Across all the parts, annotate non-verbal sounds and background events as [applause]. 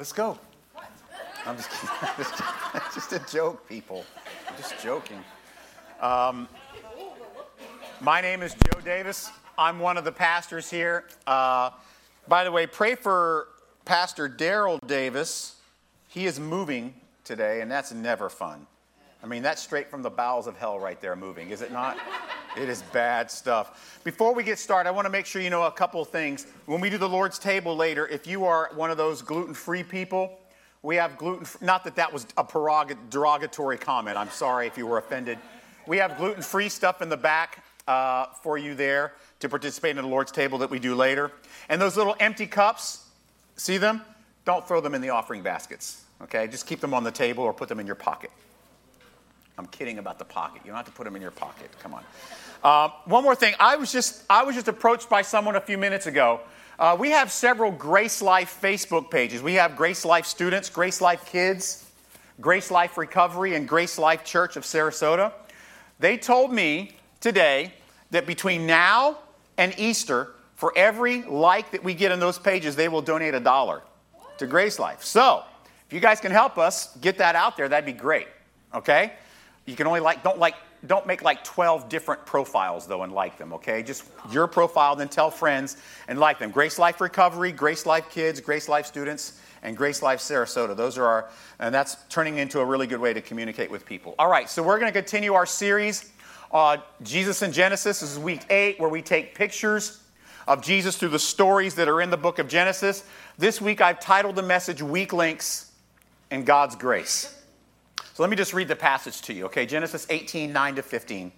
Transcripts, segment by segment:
Let's go. I'm just kidding. [laughs] Just, [laughs] just a joke, people. I'm just joking. Um, my name is Joe Davis. I'm one of the pastors here. Uh, by the way, pray for Pastor Daryl Davis. He is moving today, and that's never fun. I mean, that's straight from the bowels of hell right there, moving, is it not? It is bad stuff. Before we get started, I want to make sure you know a couple things. When we do the Lord's table later, if you are one of those gluten free people, we have gluten not that that was a derogatory comment. I'm sorry if you were offended. We have gluten free stuff in the back uh, for you there to participate in the Lord's table that we do later. And those little empty cups, see them? Don't throw them in the offering baskets, okay? Just keep them on the table or put them in your pocket. I'm kidding about the pocket. You don't have to put them in your pocket. Come on. Uh, one more thing. I was just I was just approached by someone a few minutes ago. Uh, we have several Grace Life Facebook pages. We have Grace Life students, Grace Life kids, Grace Life Recovery, and Grace Life Church of Sarasota. They told me today that between now and Easter, for every like that we get in those pages, they will donate a dollar to Grace Life. So, if you guys can help us get that out there, that'd be great. Okay? You can only like, don't like, don't make like 12 different profiles though and like them, okay? Just your profile, then tell friends and like them. Grace Life Recovery, Grace Life Kids, Grace Life Students, and Grace Life Sarasota. Those are our, and that's turning into a really good way to communicate with people. All right, so we're going to continue our series, uh, Jesus in Genesis. This is week eight, where we take pictures of Jesus through the stories that are in the book of Genesis. This week I've titled the message Weak Links in God's Grace. So let me just read the passage to you, okay? Genesis 18, 9 to 15. And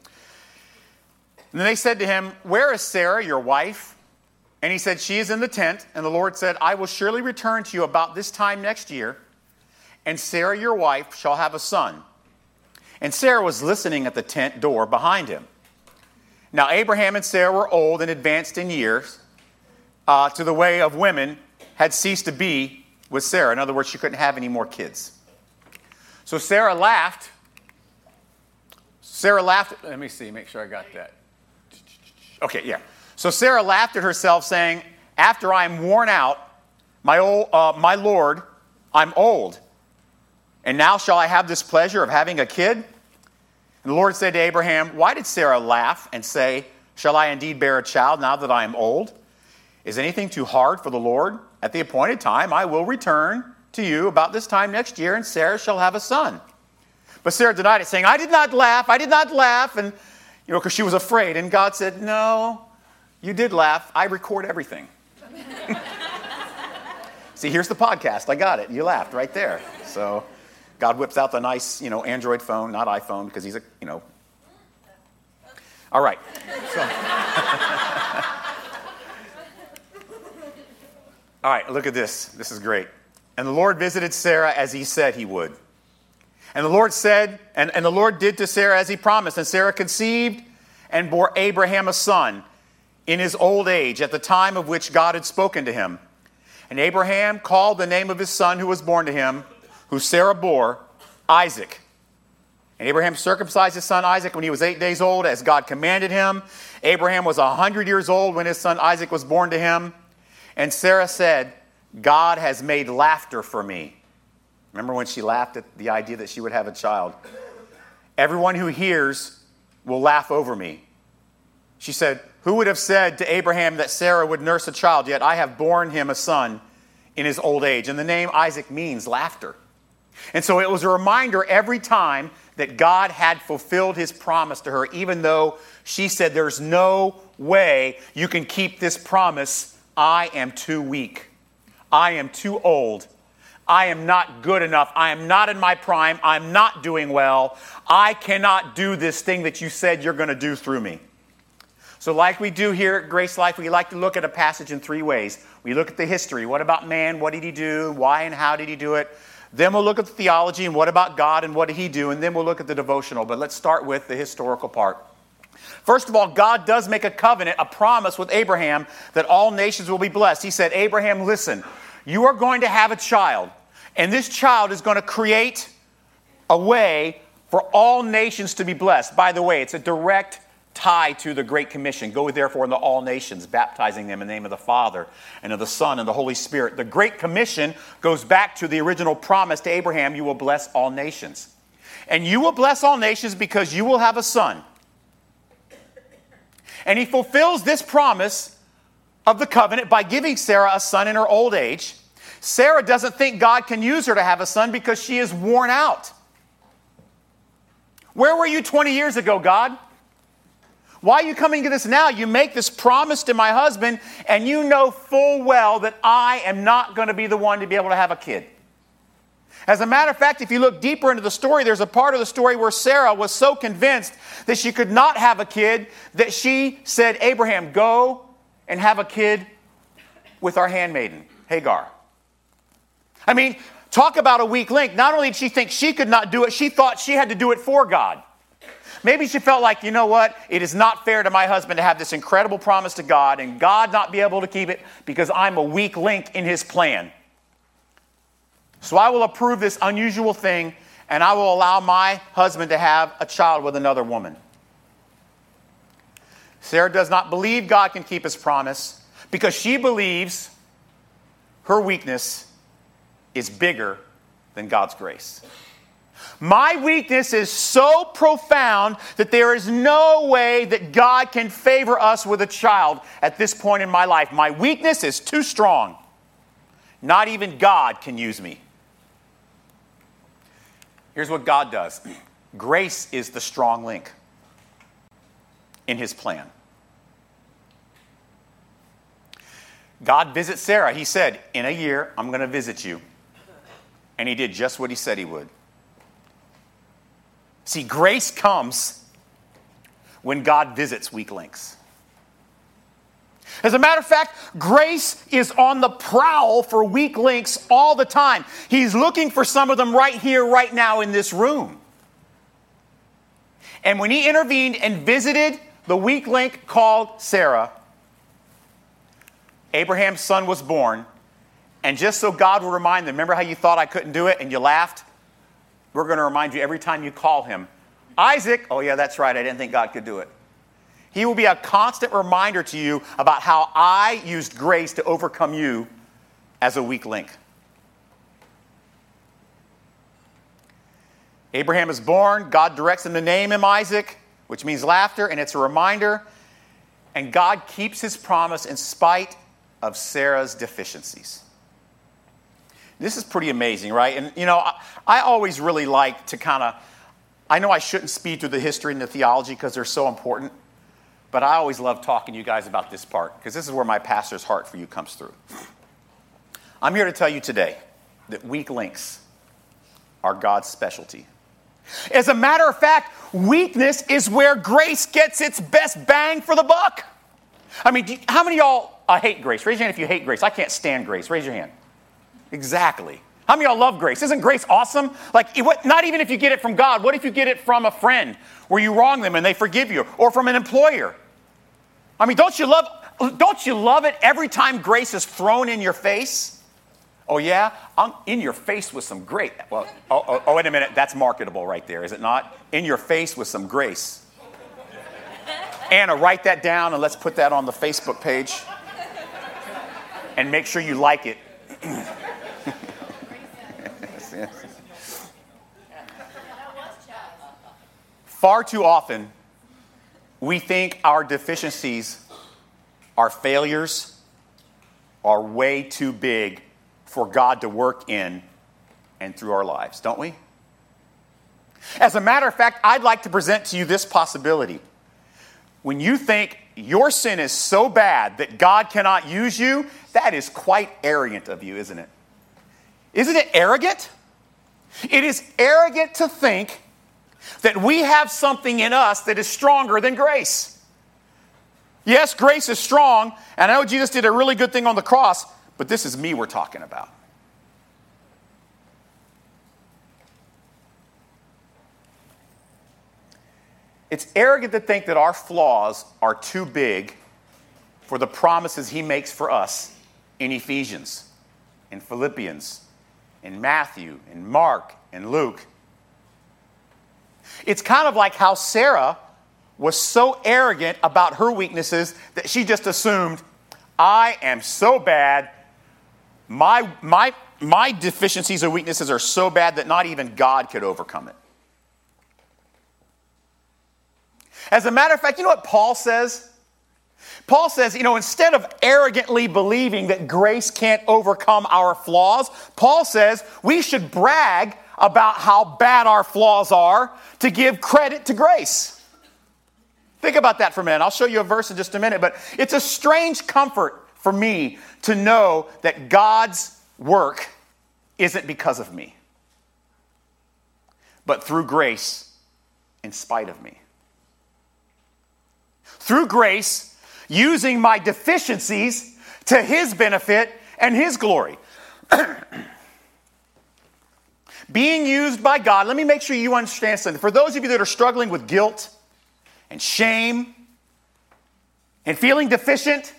then they said to him, Where is Sarah, your wife? And he said, She is in the tent. And the Lord said, I will surely return to you about this time next year, and Sarah, your wife, shall have a son. And Sarah was listening at the tent door behind him. Now, Abraham and Sarah were old and advanced in years, uh, to the way of women had ceased to be with Sarah. In other words, she couldn't have any more kids. So Sarah laughed. Sarah laughed. Let me see, make sure I got that. Okay, yeah. So Sarah laughed at herself, saying, After I am worn out, my, old, uh, my Lord, I'm old. And now shall I have this pleasure of having a kid? And the Lord said to Abraham, Why did Sarah laugh and say, Shall I indeed bear a child now that I am old? Is anything too hard for the Lord? At the appointed time, I will return to you about this time next year, and Sarah shall have a son. But Sarah denied it, saying, I did not laugh, I did not laugh. And, you know, because she was afraid. And God said, No, you did laugh. I record everything. [laughs] See, here's the podcast. I got it. You laughed right there. So God whips out the nice, you know, Android phone, not iPhone, because he's a, you know. All right. So. [laughs] All right, look at this. This is great. And the Lord visited Sarah as he said he would. And the Lord said, and, and the Lord did to Sarah as he promised. And Sarah conceived and bore Abraham a son in his old age, at the time of which God had spoken to him. And Abraham called the name of his son who was born to him, who Sarah bore, Isaac. And Abraham circumcised his son Isaac when he was eight days old, as God commanded him. Abraham was a hundred years old when his son Isaac was born to him. And Sarah said, God has made laughter for me. Remember when she laughed at the idea that she would have a child? Everyone who hears will laugh over me. She said, Who would have said to Abraham that Sarah would nurse a child? Yet I have borne him a son in his old age. And the name Isaac means laughter. And so it was a reminder every time that God had fulfilled his promise to her, even though she said, There's no way you can keep this promise. I am too weak. I am too old. I am not good enough. I am not in my prime. I'm not doing well. I cannot do this thing that you said you're going to do through me. So, like we do here at Grace Life, we like to look at a passage in three ways. We look at the history. What about man? What did he do? Why and how did he do it? Then we'll look at the theology and what about God and what did he do? And then we'll look at the devotional. But let's start with the historical part. First of all, God does make a covenant, a promise with Abraham that all nations will be blessed. He said, Abraham, listen, you are going to have a child, and this child is going to create a way for all nations to be blessed. By the way, it's a direct tie to the Great Commission. Go therefore into all nations, baptizing them in the name of the Father and of the Son and the Holy Spirit. The Great Commission goes back to the original promise to Abraham you will bless all nations. And you will bless all nations because you will have a son. And he fulfills this promise of the covenant by giving Sarah a son in her old age. Sarah doesn't think God can use her to have a son because she is worn out. Where were you 20 years ago, God? Why are you coming to this now? You make this promise to my husband, and you know full well that I am not going to be the one to be able to have a kid. As a matter of fact, if you look deeper into the story, there's a part of the story where Sarah was so convinced that she could not have a kid that she said, Abraham, go and have a kid with our handmaiden, Hagar. I mean, talk about a weak link. Not only did she think she could not do it, she thought she had to do it for God. Maybe she felt like, you know what? It is not fair to my husband to have this incredible promise to God and God not be able to keep it because I'm a weak link in his plan. So I will approve this unusual thing and I will allow my husband to have a child with another woman. Sarah does not believe God can keep his promise because she believes her weakness is bigger than God's grace. My weakness is so profound that there is no way that God can favor us with a child at this point in my life. My weakness is too strong. Not even God can use me. Here's what God does [clears throat] grace is the strong link in his plan. God visits Sarah. He said, In a year, I'm going to visit you. And he did just what he said he would. See, grace comes when God visits weak links. As a matter of fact, grace is on the prowl for weak links all the time. He's looking for some of them right here, right now in this room. And when he intervened and visited the weak link called Sarah, Abraham's son was born. And just so God will remind them, remember how you thought I couldn't do it and you laughed? We're going to remind you every time you call him, Isaac, oh, yeah, that's right, I didn't think God could do it. He will be a constant reminder to you about how I used grace to overcome you as a weak link. Abraham is born. God directs him to name him Isaac, which means laughter, and it's a reminder. And God keeps his promise in spite of Sarah's deficiencies. This is pretty amazing, right? And, you know, I, I always really like to kind of, I know I shouldn't speed through the history and the theology because they're so important, but I always love talking to you guys about this part because this is where my pastor's heart for you comes through. I'm here to tell you today that weak links are God's specialty. As a matter of fact, weakness is where grace gets its best bang for the buck. I mean, you, how many y'all uh, hate grace? Raise your hand if you hate grace. I can't stand grace. Raise your hand. Exactly. How many y'all love grace? Isn't grace awesome? Like, not even if you get it from God. What if you get it from a friend where you wrong them and they forgive you, or from an employer? I mean, don't you love? Don't you love it every time grace is thrown in your face? Oh yeah, I'm in your face with some grace. Well, oh, oh, oh, wait a minute, that's marketable right there, is it not? In your face with some grace. Anna, write that down and let's put that on the Facebook page. And make sure you like it. [laughs] Far too often, we think our deficiencies, our failures, are way too big for God to work in and through our lives, don't we? As a matter of fact, I'd like to present to you this possibility. When you think your sin is so bad that God cannot use you, that is quite arrogant of you, isn't it? Isn't it arrogant? It is arrogant to think that we have something in us that is stronger than grace. Yes, grace is strong, and I know Jesus did a really good thing on the cross, but this is me we're talking about. It's arrogant to think that our flaws are too big for the promises he makes for us in Ephesians, in Philippians, in Matthew, in Mark, in Luke. It's kind of like how Sarah was so arrogant about her weaknesses that she just assumed, I am so bad. My, my, my deficiencies or weaknesses are so bad that not even God could overcome it. As a matter of fact, you know what Paul says? Paul says, you know, instead of arrogantly believing that grace can't overcome our flaws, Paul says we should brag about how bad our flaws are to give credit to grace. Think about that for a minute. I'll show you a verse in just a minute, but it's a strange comfort for me to know that God's work isn't because of me, but through grace in spite of me. Through grace, using my deficiencies to His benefit and His glory. [clears throat] Being used by God, let me make sure you understand something. For those of you that are struggling with guilt and shame and feeling deficient,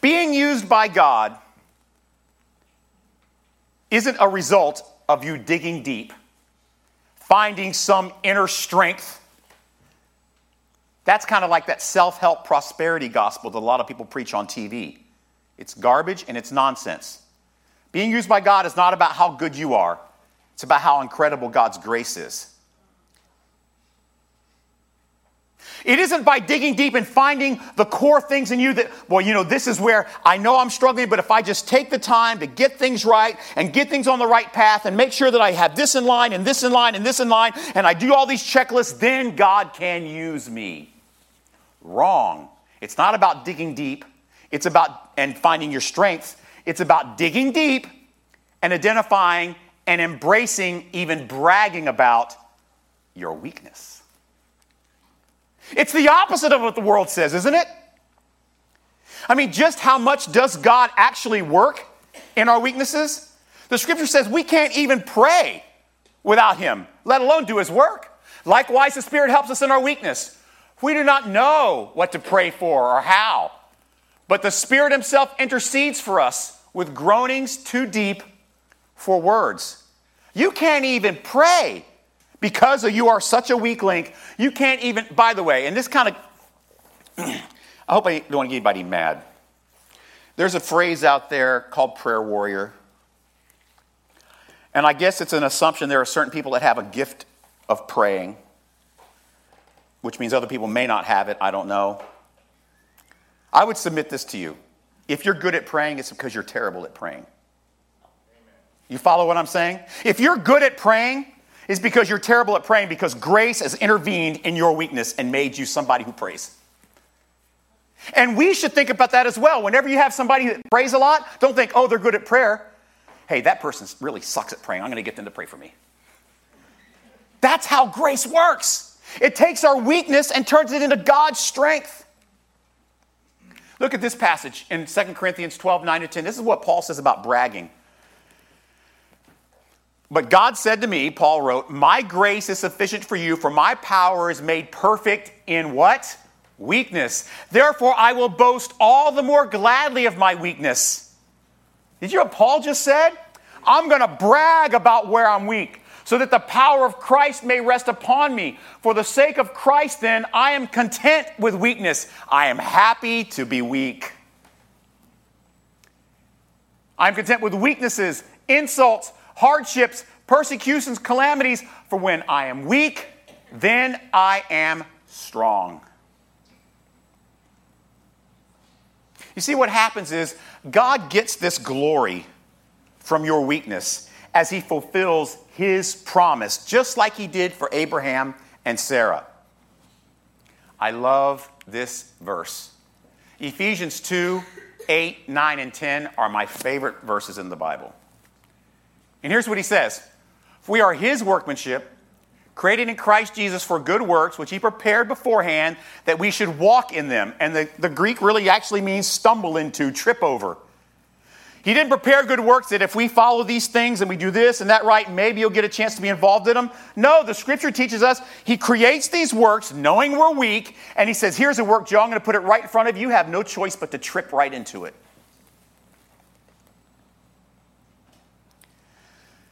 being used by God isn't a result of you digging deep, finding some inner strength. That's kind of like that self help prosperity gospel that a lot of people preach on TV. It's garbage and it's nonsense. Being used by God is not about how good you are, it's about how incredible God's grace is. It isn't by digging deep and finding the core things in you that, well, you know, this is where I know I'm struggling, but if I just take the time to get things right and get things on the right path and make sure that I have this in line and this in line and this in line and I do all these checklists, then God can use me. Wrong. It's not about digging deep. It's about and finding your strength. It's about digging deep and identifying and embracing, even bragging about your weakness. It's the opposite of what the world says, isn't it? I mean, just how much does God actually work in our weaknesses? The scripture says we can't even pray without Him, let alone do His work. Likewise, the Spirit helps us in our weakness. We do not know what to pray for or how, but the Spirit Himself intercedes for us with groanings too deep for words. You can't even pray because you are such a weak link, you can't even, by the way, and this kind of, [clears throat] I hope I don't want to get anybody mad. There's a phrase out there called prayer warrior. And I guess it's an assumption there are certain people that have a gift of praying, which means other people may not have it. I don't know. I would submit this to you. If you're good at praying, it's because you're terrible at praying. You follow what I'm saying? If you're good at praying, is because you're terrible at praying because grace has intervened in your weakness and made you somebody who prays. And we should think about that as well. Whenever you have somebody that prays a lot, don't think, oh, they're good at prayer. Hey, that person really sucks at praying. I'm going to get them to pray for me. That's how grace works. It takes our weakness and turns it into God's strength. Look at this passage in 2 Corinthians 12, 9 to 10. This is what Paul says about bragging. But God said to me, Paul wrote, My grace is sufficient for you, for my power is made perfect in what? Weakness. Therefore, I will boast all the more gladly of my weakness. Did you hear what Paul just said? I'm going to brag about where I'm weak, so that the power of Christ may rest upon me. For the sake of Christ, then, I am content with weakness. I am happy to be weak. I'm content with weaknesses, insults, hardships, persecutions, calamities, for when I am weak, then I am strong. You see, what happens is God gets this glory from your weakness as he fulfills his promise, just like he did for Abraham and Sarah. I love this verse. Ephesians 2 8, 9, and 10 are my favorite verses in the Bible. And here's what he says We are his workmanship, created in Christ Jesus for good works, which he prepared beforehand that we should walk in them. And the, the Greek really actually means stumble into, trip over. He didn't prepare good works that if we follow these things and we do this and that right, maybe you'll get a chance to be involved in them. No, the scripture teaches us he creates these works knowing we're weak, and he says, Here's a work, Joe, I'm going to put it right in front of you. You have no choice but to trip right into it.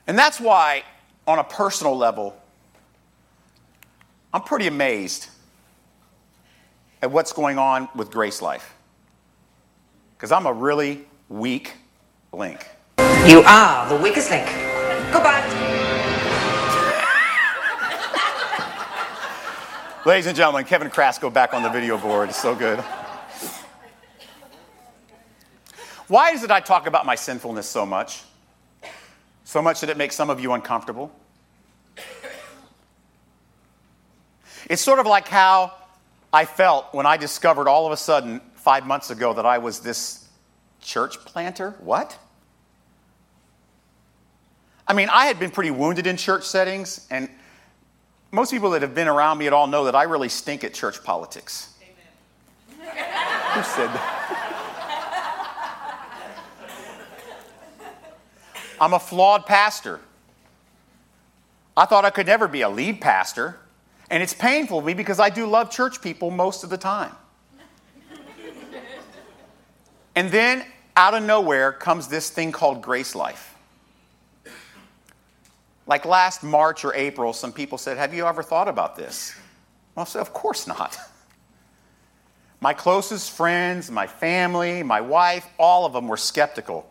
And that's why, on a personal level, I'm pretty amazed at what's going on with Grace Life. Because I'm a really weak link. You are the weakest link. Goodbye. Ladies and gentlemen, Kevin Krasko back on the video board. It's so good. Why is it I talk about my sinfulness so much? So much that it makes some of you uncomfortable? It's sort of like how I felt when I discovered all of a sudden five months ago that I was this church planter. What? I mean, I had been pretty wounded in church settings, and most people that have been around me at all know that I really stink at church politics. Amen. Who said that? I'm a flawed pastor. I thought I could never be a lead pastor. And it's painful to me because I do love church people most of the time. and then out of nowhere comes this thing called grace life. Like last March or April, some people said, Have you ever thought about this? Well, I said, Of course not. My closest friends, my family, my wife, all of them were skeptical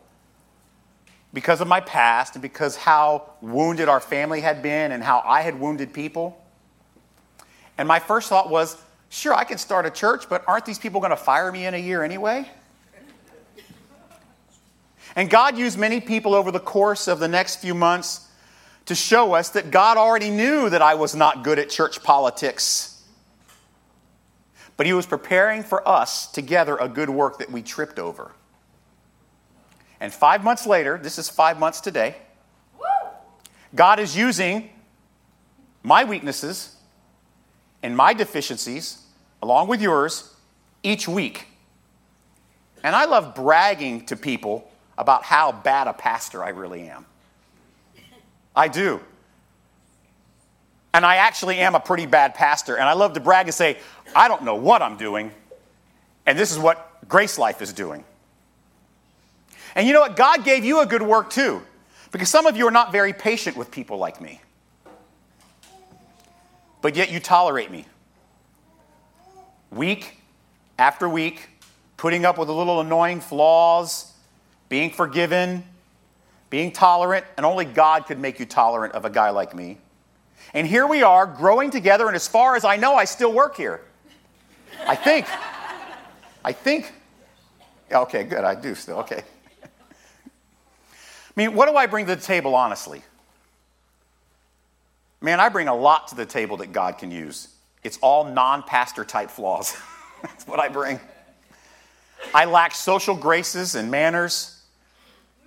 because of my past and because how wounded our family had been and how I had wounded people. And my first thought was, sure, I can start a church, but aren't these people going to fire me in a year anyway? And God used many people over the course of the next few months to show us that God already knew that I was not good at church politics. But He was preparing for us together a good work that we tripped over. And five months later, this is five months today, God is using my weaknesses and my deficiencies, along with yours, each week. And I love bragging to people about how bad a pastor I really am. I do. And I actually am a pretty bad pastor. And I love to brag and say, I don't know what I'm doing. And this is what Grace Life is doing. And you know what? God gave you a good work too. Because some of you are not very patient with people like me but yet you tolerate me. Week after week, putting up with a little annoying flaws, being forgiven, being tolerant, and only God could make you tolerant of a guy like me. And here we are growing together, and as far as I know, I still work here. I think. I think. Okay, good, I do still. Okay. I mean, what do I bring to the table, honestly? Man, I bring a lot to the table that God can use. It's all non pastor type flaws. [laughs] That's what I bring. I lack social graces and manners.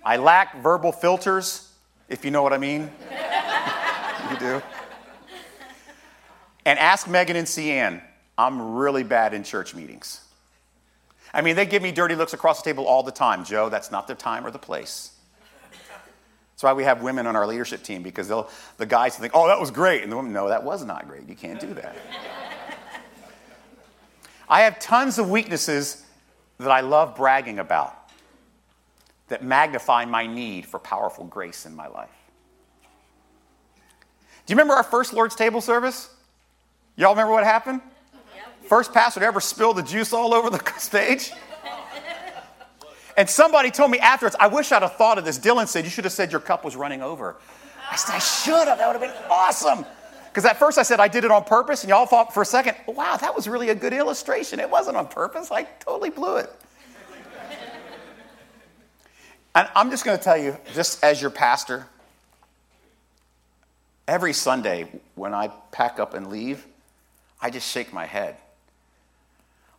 I lack verbal filters, if you know what I mean. [laughs] you do. And ask Megan and Cian, I'm really bad in church meetings. I mean, they give me dirty looks across the table all the time. Joe, that's not the time or the place. That's why we have women on our leadership team because they'll, the guys think, oh, that was great. And the women, no, that was not great. You can't do that. [laughs] I have tons of weaknesses that I love bragging about that magnify my need for powerful grace in my life. Do you remember our first Lord's table service? Y'all remember what happened? Yep. First pastor to ever spill the juice all over the [laughs] stage? And somebody told me afterwards, I wish I'd have thought of this. Dylan said, You should have said your cup was running over. I said, I should have. That would have been awesome. Because at first I said I did it on purpose, and y'all thought for a second, wow, that was really a good illustration. It wasn't on purpose. I totally blew it. and I'm just going to tell you, just as your pastor, every Sunday when I pack up and leave, I just shake my head.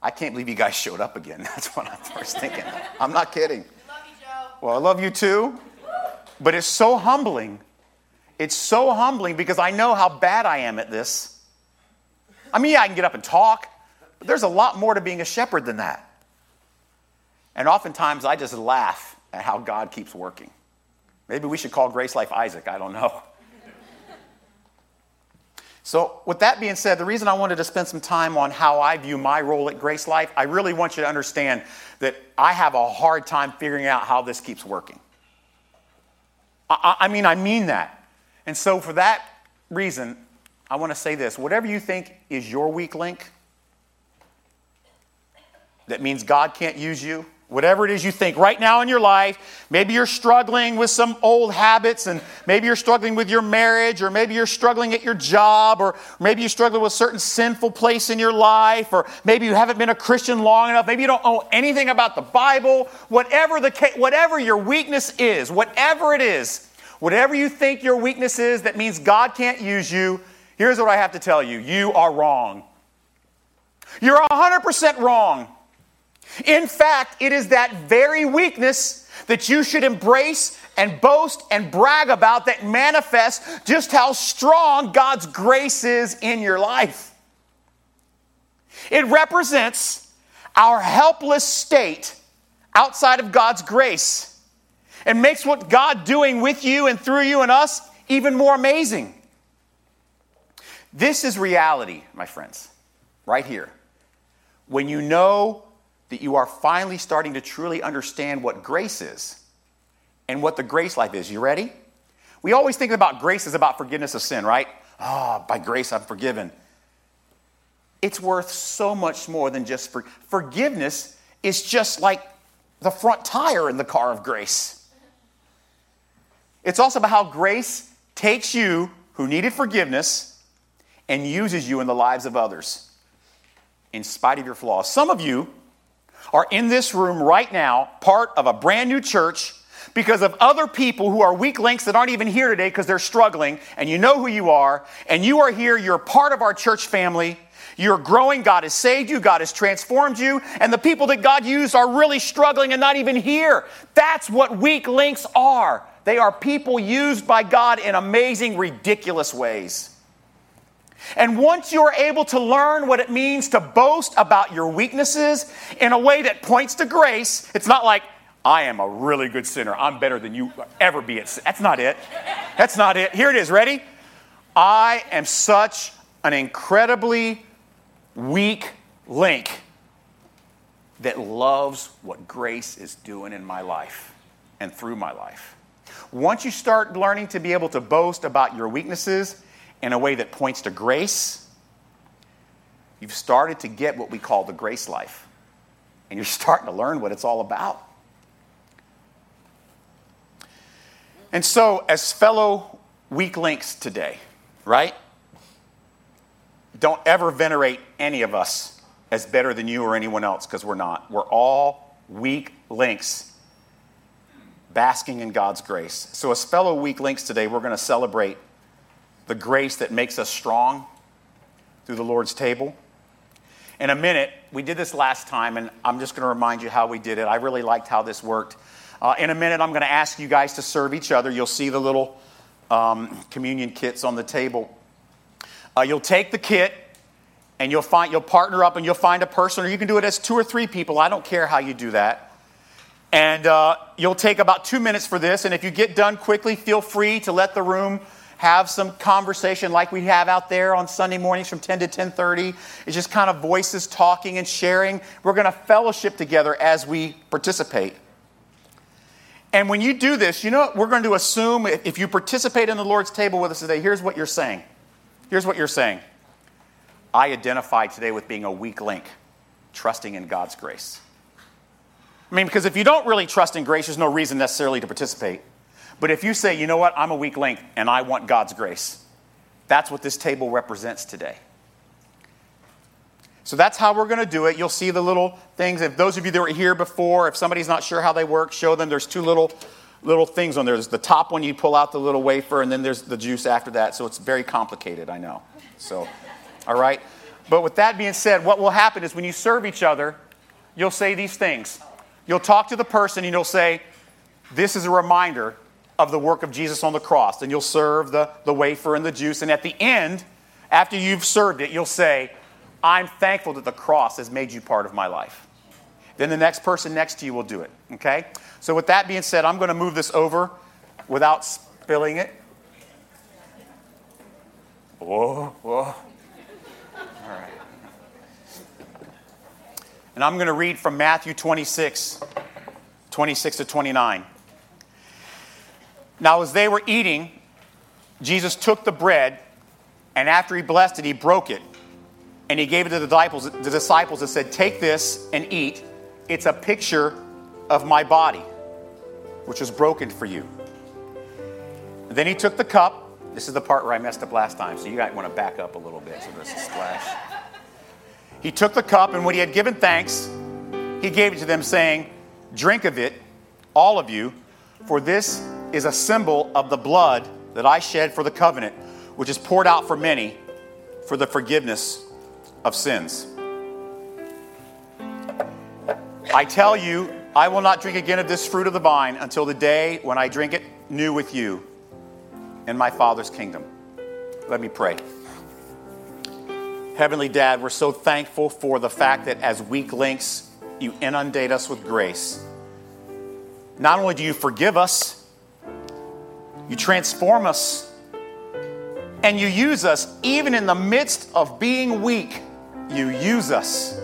I can't believe you guys showed up again. [laughs] That's what I'm first thinking. [laughs] I'm not kidding. Love you, Joe. Well, I love you too. But it's so humbling. It's so humbling because I know how bad I am at this. I mean, yeah, I can get up and talk, but there's a lot more to being a shepherd than that. And oftentimes I just laugh at how God keeps working. Maybe we should call Grace Life Isaac. I don't know. So, with that being said, the reason I wanted to spend some time on how I view my role at Grace Life, I really want you to understand that I have a hard time figuring out how this keeps working. I, I mean, I mean that. And so, for that reason, I want to say this whatever you think is your weak link, that means God can't use you, whatever it is you think right now in your life, maybe you're struggling with some old habits, and maybe you're struggling with your marriage, or maybe you're struggling at your job, or maybe you're struggling with a certain sinful place in your life, or maybe you haven't been a Christian long enough, maybe you don't know anything about the Bible, whatever, the whatever your weakness is, whatever it is, whatever you think your weakness is that means God can't use you, here's what I have to tell you you are wrong. You're 100% wrong. In fact, it is that very weakness that you should embrace and boast and brag about that manifests just how strong God's grace is in your life. It represents our helpless state outside of God's grace and makes what God doing with you and through you and us even more amazing. This is reality, my friends, right here. When you know that you are finally starting to truly understand what grace is and what the grace life is. You ready? We always think about grace as about forgiveness of sin, right? Ah, oh, by grace I'm forgiven. It's worth so much more than just for forgiveness is just like the front tire in the car of grace. It's also about how grace takes you who needed forgiveness and uses you in the lives of others in spite of your flaws. Some of you are in this room right now, part of a brand new church, because of other people who are weak links that aren't even here today because they're struggling, and you know who you are, and you are here, you're part of our church family. You're growing. God has saved you. God has transformed you. And the people that God used are really struggling and not even here. That's what weak links are. They are people used by God in amazing, ridiculous ways. And once you're able to learn what it means to boast about your weaknesses in a way that points to grace, it's not like, I am a really good sinner. I'm better than you ever be. That's not it. That's not it. Here it is. Ready? I am such an incredibly weak link that loves what grace is doing in my life and through my life. Once you start learning to be able to boast about your weaknesses, in a way that points to grace, you've started to get what we call the grace life. And you're [laughs] starting to learn what it's all about. And so, as fellow weak links today, right? Don't ever venerate any of us as better than you or anyone else because we're not. We're all weak links basking in God's grace. So, as fellow weak links today, we're going to celebrate the grace that makes us strong through the Lord's table. In a minute, we did this last time, and I'm just going to remind you how we did it. I really liked how this worked. Uh, in a minute, I'm going to ask you guys to serve each other. You'll see the little um, communion kits on the table. Uh, you'll take the kit and you'll find you'll partner up and you'll find a person, or you can do it as two or three people. I don't care how you do that. And uh, you'll take about two minutes for this. And if you get done quickly, feel free to let the room have some conversation like we have out there on Sunday mornings from 10 to 10:30. It's just kind of voices talking and sharing. We're going to fellowship together as we participate. And when you do this, you know what we're going to assume if you participate in the Lord's table with us today, here's what you're saying. Here's what you're saying. I identify today with being a weak link, trusting in God's grace. I mean, because if you don't really trust in grace, there's no reason necessarily to participate. But if you say, you know what, I'm a weak link and I want God's grace, that's what this table represents today. So that's how we're going to do it. You'll see the little things. If those of you that were here before, if somebody's not sure how they work, show them. There's two little little things on there. There's the top one, you pull out the little wafer, and then there's the juice after that. So it's very complicated, I know. So, all right. But with that being said, what will happen is when you serve each other, you'll say these things. You'll talk to the person and you'll say, This is a reminder of the work of Jesus on the cross. And you'll serve the, the wafer and the juice. And at the end, after you've served it, you'll say, I'm thankful that the cross has made you part of my life. Then the next person next to you will do it. Okay? So, with that being said, I'm going to move this over without spilling it. Whoa, whoa. All right. And I'm going to read from Matthew 26, 26 to 29. Now, as they were eating, Jesus took the bread And after he blessed it, he broke it. And he gave it to the disciples, the disciples and said, Take this and eat. It's a picture of my body, which was broken for you. And then he took the cup. This is the part where I messed up last time, so you guys want to back up a little bit so this is splash. He took the cup, and when he had given thanks, he gave it to them, saying, Drink of it, all of you, for this is a symbol of the blood that I shed for the covenant, which is poured out for many for the forgiveness of sins. I tell you, I will not drink again of this fruit of the vine until the day when I drink it new with you in my Father's kingdom. Let me pray. Heavenly Dad, we're so thankful for the fact that as weak links, you inundate us with grace. Not only do you forgive us, you transform us, and you use us even in the midst of being weak. You use us.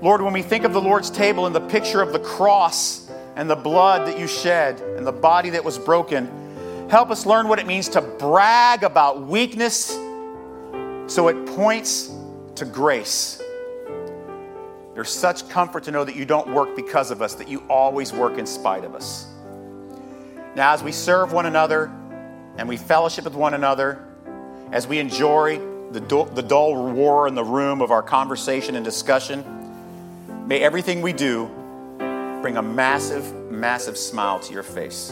Lord, when we think of the Lord's table and the picture of the cross and the blood that you shed and the body that was broken, help us learn what it means to brag about weakness so it points to grace. There's such comfort to know that you don't work because of us, that you always work in spite of us. Now, as we serve one another and we fellowship with one another, as we enjoy the, du- the dull war in the room of our conversation and discussion, may everything we do bring a massive, massive smile to your face.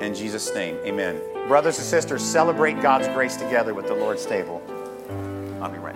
In Jesus' name, amen. Brothers and sisters, celebrate God's grace together with the Lord's table. I'll be right